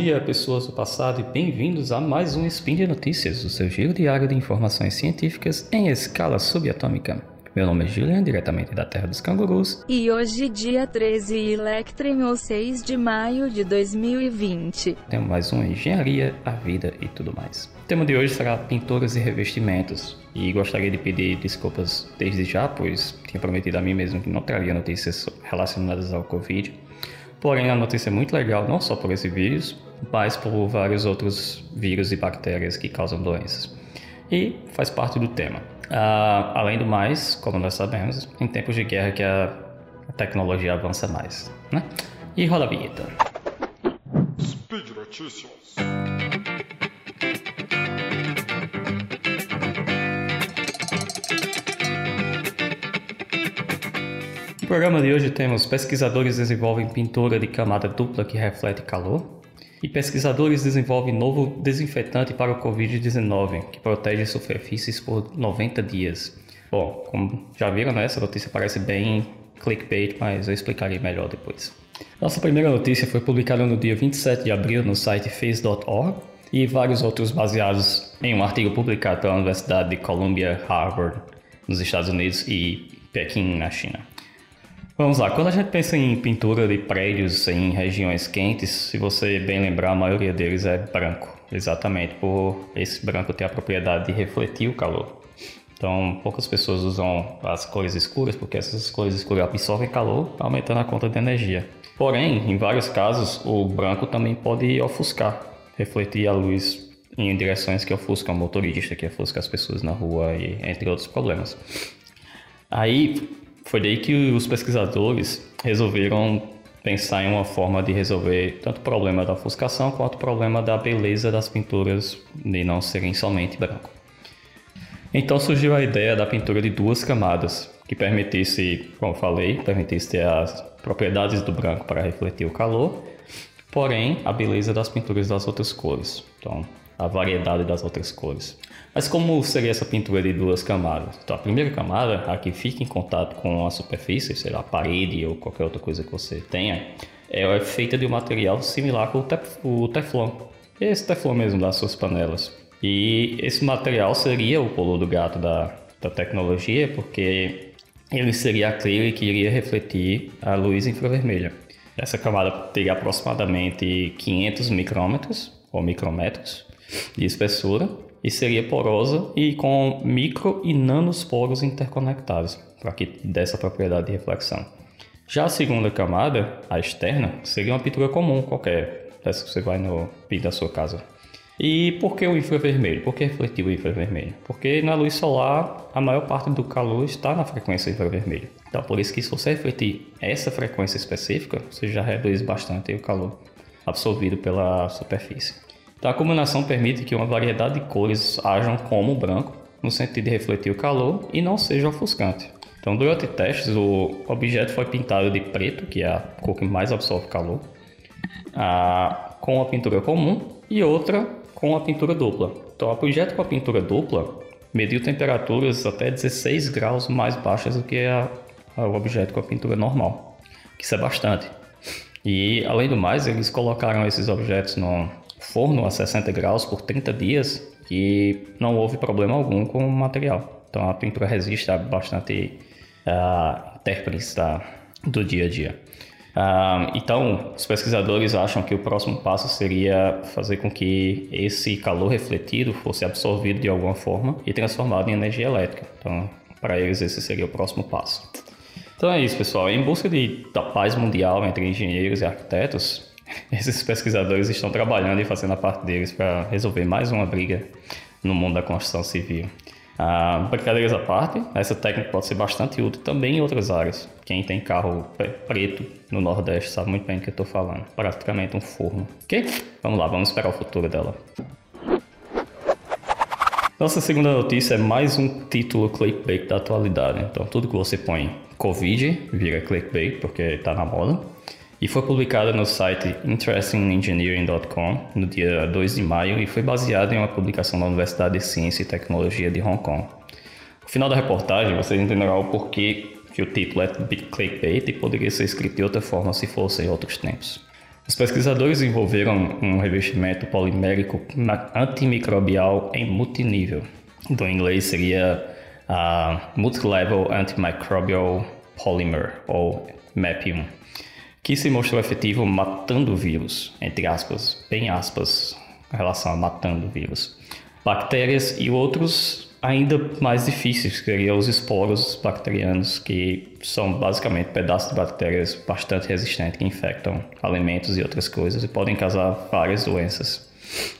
dia, pessoas do passado, e bem-vindos a mais um Spin de Notícias, o seu giro diário de informações científicas em escala subatômica. Meu nome é Julian, diretamente da Terra dos Cangurus. E hoje, dia 13 Electrim, ou 6 de maio de 2020. Temos mais um Engenharia, a Vida e tudo mais. O tema de hoje será pinturas e revestimentos. E gostaria de pedir desculpas desde já, pois tinha prometido a mim mesmo que não traria notícias relacionadas ao Covid. Porém, a notícia é muito legal, não só por esse vírus, mas por vários outros vírus e bactérias que causam doenças. E faz parte do tema. Uh, além do mais, como nós sabemos, em tempos de guerra que a tecnologia avança mais. Né? E roda a vinheta. Speed Notícias. No programa de hoje temos pesquisadores desenvolvem pintura de camada dupla que reflete calor e pesquisadores desenvolvem novo desinfetante para o Covid-19 que protege superfícies por 90 dias. Bom, como já viram, né, essa notícia parece bem clickbait, mas eu explicarei melhor depois. Nossa primeira notícia foi publicada no dia 27 de abril no site face.org e vários outros baseados em um artigo publicado pela Universidade de Columbia Harvard nos Estados Unidos e Pequim na China. Vamos lá, quando a gente pensa em pintura de prédios em regiões quentes, se você bem lembrar, a maioria deles é branco, exatamente por esse branco ter a propriedade de refletir o calor. Então, poucas pessoas usam as cores escuras porque essas cores escuras absorvem calor, aumentando a conta de energia. Porém, em vários casos, o branco também pode ofuscar, refletir a luz em direções que ofuscam o motorista, que ofusca as pessoas na rua e entre outros problemas. Aí, foi daí que os pesquisadores resolveram pensar em uma forma de resolver tanto o problema da ofuscação quanto o problema da beleza das pinturas de não serem somente branco. Então surgiu a ideia da pintura de duas camadas, que permitisse, como falei, permitisse ter as propriedades do branco para refletir o calor, porém a beleza das pinturas das outras cores. Então, a variedade das outras cores. Mas como seria essa pintura de duas camadas? Então, a primeira camada, a que fica em contato com a superfície, sei lá, a parede ou qualquer outra coisa que você tenha, é feita de um material similar com o teflon. Esse teflon mesmo das suas panelas. E esse material seria o pulo do gato da, da tecnologia, porque ele seria acrílico e iria refletir a luz infravermelha. Essa camada teria aproximadamente 500 micrômetros ou micrômetros de espessura e seria porosa e com micro e nanos poros interconectados, para que desse a propriedade de reflexão. Já a segunda camada, a externa, seria uma pintura comum qualquer, dessa que você vai no PIN da sua casa. E por que o infravermelho? Por que refletir o infravermelho? Porque na luz solar a maior parte do calor está na frequência infravermelha. Então por isso que se você refletir essa frequência específica, você já reduz bastante o calor absorvido pela superfície. Então, a combinação permite que uma variedade de cores ajam como o branco, no sentido de refletir o calor e não seja ofuscante. Então, durante testes, o objeto foi pintado de preto, que é a cor que mais absorve calor, com a pintura comum e outra com a pintura dupla. Então, o objeto com a pintura dupla mediu temperaturas até 16 graus mais baixas do que a, a, o objeto com a pintura normal, que isso é bastante. E, além do mais, eles colocaram esses objetos no, forno a 60 graus por 30 dias e não houve problema algum com o material. Então a pintura resiste a bastante uh, intérpretes da, do dia a dia. Uh, então, os pesquisadores acham que o próximo passo seria fazer com que esse calor refletido fosse absorvido de alguma forma e transformado em energia elétrica. Então, para eles, esse seria o próximo passo. Então é isso, pessoal. Em busca de, da paz mundial entre engenheiros e arquitetos, esses pesquisadores estão trabalhando e fazendo a parte deles para resolver mais uma briga no mundo da construção civil. Ah, brincadeiras à parte, essa técnica pode ser bastante útil também em outras áreas. Quem tem carro preto no Nordeste sabe muito bem do que eu estou falando. Praticamente um forno. Ok? Vamos lá, vamos esperar o futuro dela. Nossa segunda notícia é mais um título clickbait da atualidade. Então, tudo que você põe Covid vira clickbait porque está na moda e foi publicada no site interestingenneering.com no dia 2 de maio e foi baseada em uma publicação da Universidade de Ciência e Tecnologia de Hong Kong. No final da reportagem, vocês entenderão o porquê que o título é Clickbait e poderia ser escrito de outra forma se fosse em outros tempos. Os pesquisadores desenvolveram um revestimento polimérico antimicrobial em multinível. Do inglês seria uh, Multilevel Antimicrobial Polymer, ou MAP1, que se mostrou efetivo matando vírus, entre aspas, bem aspas, em relação a matando vírus. Bactérias e outros ainda mais difíceis, que seriam os esporos bacterianos, que são basicamente pedaços de bactérias bastante resistentes que infectam alimentos e outras coisas e podem causar várias doenças.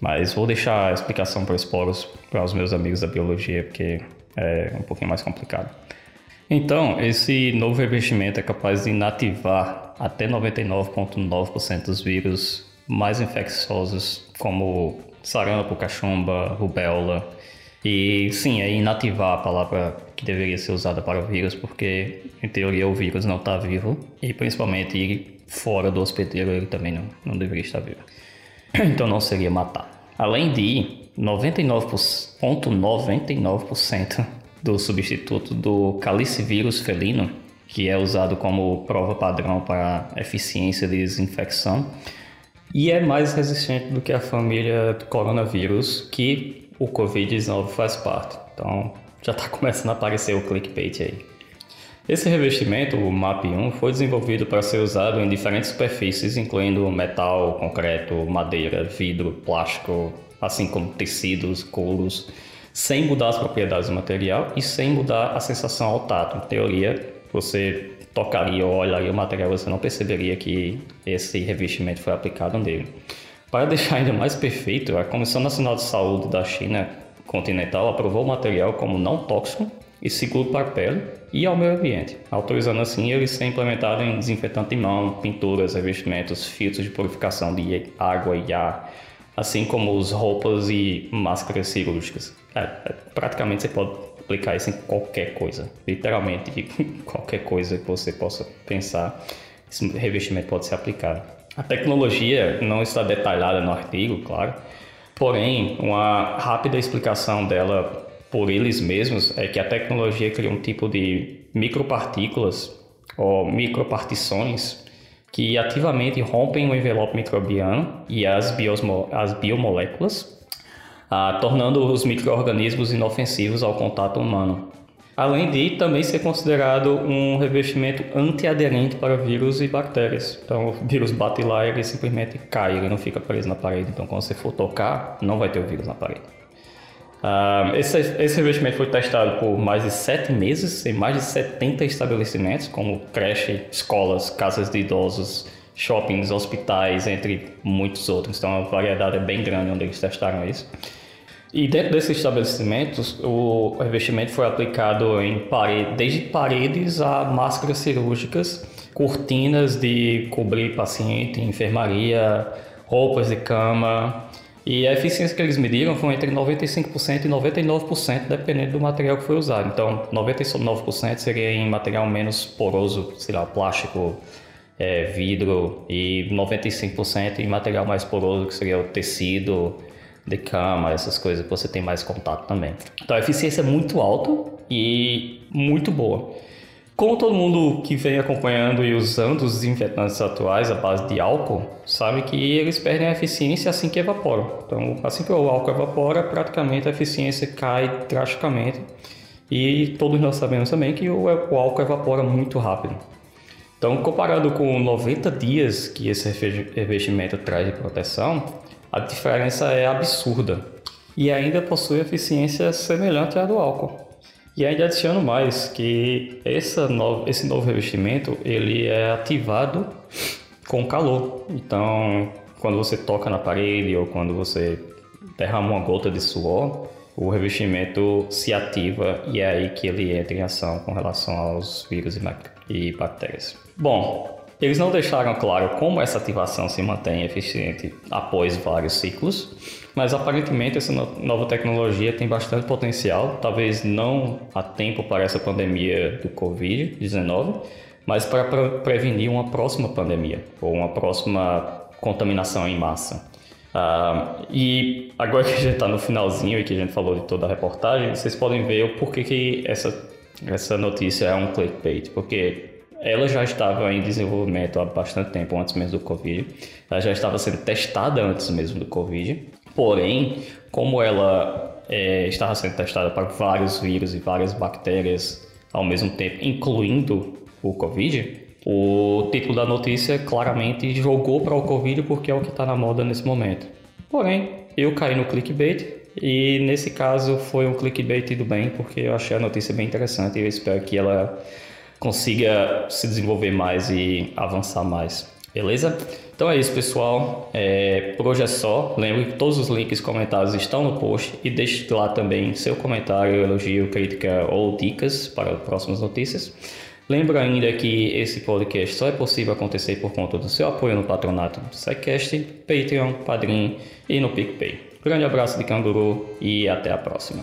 Mas vou deixar a explicação para esporos para os meus amigos da biologia, porque é um pouquinho mais complicado. Então, esse novo revestimento é capaz de inativar até 99,9% dos vírus mais infecciosos, como sarampo, cachumba, rubéola. E sim, é inativar a palavra que deveria ser usada para o vírus, porque em teoria o vírus não está vivo e principalmente fora do hospedeiro ele também não, não deveria estar vivo. Então não seria matar. Além de 99,99% do substituto do calicivírus felino, que é usado como prova padrão para eficiência de desinfecção, e é mais resistente do que a família do coronavírus, que o Covid-19 faz parte. Então já está começando a aparecer o clickbait aí. Esse revestimento, o MAP1, foi desenvolvido para ser usado em diferentes superfícies, incluindo metal, concreto, madeira, vidro, plástico, assim como tecidos, couros, sem mudar as propriedades do material e sem mudar a sensação ao tato. Em teoria, você tocaria ou olharia o material, você não perceberia que esse revestimento foi aplicado nele. Para deixar ainda mais perfeito, a Comissão Nacional de Saúde da China continental aprovou o material como não tóxico e seguro para a pele e ao meio ambiente, autorizando assim ele ser implementado em desinfetante de mão, pinturas, revestimentos, filtros de purificação de água e ar, assim como as roupas e máscaras cirúrgicas. É, é, praticamente você pode aplicar isso em qualquer coisa, literalmente qualquer coisa que você possa pensar, esse revestimento pode ser aplicado. A tecnologia não está detalhada no artigo, claro, porém uma rápida explicação dela por eles mesmos é que a tecnologia cria um tipo de micropartículas ou micropartições que ativamente rompem o envelope microbiano e as, biosmo, as biomoléculas, ah, tornando os microorganismos inofensivos ao contato humano. Além de também ser considerado um revestimento antiaderente para vírus e bactérias. Então, o vírus bate lá e ele simplesmente cai, ele não fica preso na parede. Então, quando você for tocar, não vai ter o vírus na parede. Uh, esse, esse investimento foi testado por mais de sete meses em mais de 70 estabelecimentos, como creche, escolas, casas de idosos, shoppings, hospitais, entre muitos outros. Então a variedade é bem grande onde eles testaram isso. E dentro desses estabelecimentos, o revestimento foi aplicado em parede, desde paredes a máscaras cirúrgicas, cortinas de cobrir paciente, enfermaria, roupas de cama, e a eficiência que eles mediram foi entre 95% e 99%, dependendo do material que foi usado. Então, 99% seria em material menos poroso, sei lá, plástico, é, vidro, e 95% em material mais poroso, que seria o tecido de cama, essas coisas que você tem mais contato também. Então, a eficiência é muito alta e muito boa. Como todo mundo que vem acompanhando e usando os desinfetantes atuais à base de álcool, sabe que eles perdem a eficiência assim que evaporam. Então, assim que o álcool evapora, praticamente a eficiência cai drasticamente. E todos nós sabemos também que o, álcool evapora muito rápido. Então, comparado com 90 dias que esse revestimento traz de proteção, a diferença é absurda. E ainda possui eficiência semelhante à do álcool. E ainda adiciono mais que essa no, esse novo revestimento ele é ativado com calor. Então, quando você toca na parede ou quando você derrama uma gota de suor, o revestimento se ativa e é aí que ele entra em ação com relação aos vírus e bactérias. Bom, eles não deixaram claro como essa ativação se mantém eficiente após vários ciclos, mas aparentemente essa nova tecnologia tem bastante potencial, talvez não a tempo para essa pandemia do Covid-19, mas para prevenir uma próxima pandemia ou uma próxima contaminação em massa. Uh, e agora que a gente está no finalzinho e que a gente falou de toda a reportagem, vocês podem ver o porquê que essa, essa notícia é um clickbait. Porque ela já estava em desenvolvimento há bastante tempo, antes mesmo do Covid. Ela já estava sendo testada antes mesmo do Covid. Porém, como ela é, estava sendo testada para vários vírus e várias bactérias ao mesmo tempo, incluindo o Covid, o título da notícia claramente jogou para o Covid porque é o que está na moda nesse momento. Porém, eu caí no clickbait e nesse caso foi um clickbait do bem porque eu achei a notícia bem interessante e eu espero que ela consiga se desenvolver mais e avançar mais. Beleza? Então é isso, pessoal. É, por hoje é só. Lembre que todos os links comentados estão no post e deixe lá também seu comentário, elogio, crítica ou dicas para próximas notícias. Lembro ainda que esse podcast só é possível acontecer por conta do seu apoio no patronato do SciCast, Patreon, Padrim e no PicPay. Grande abraço de canguru e até a próxima.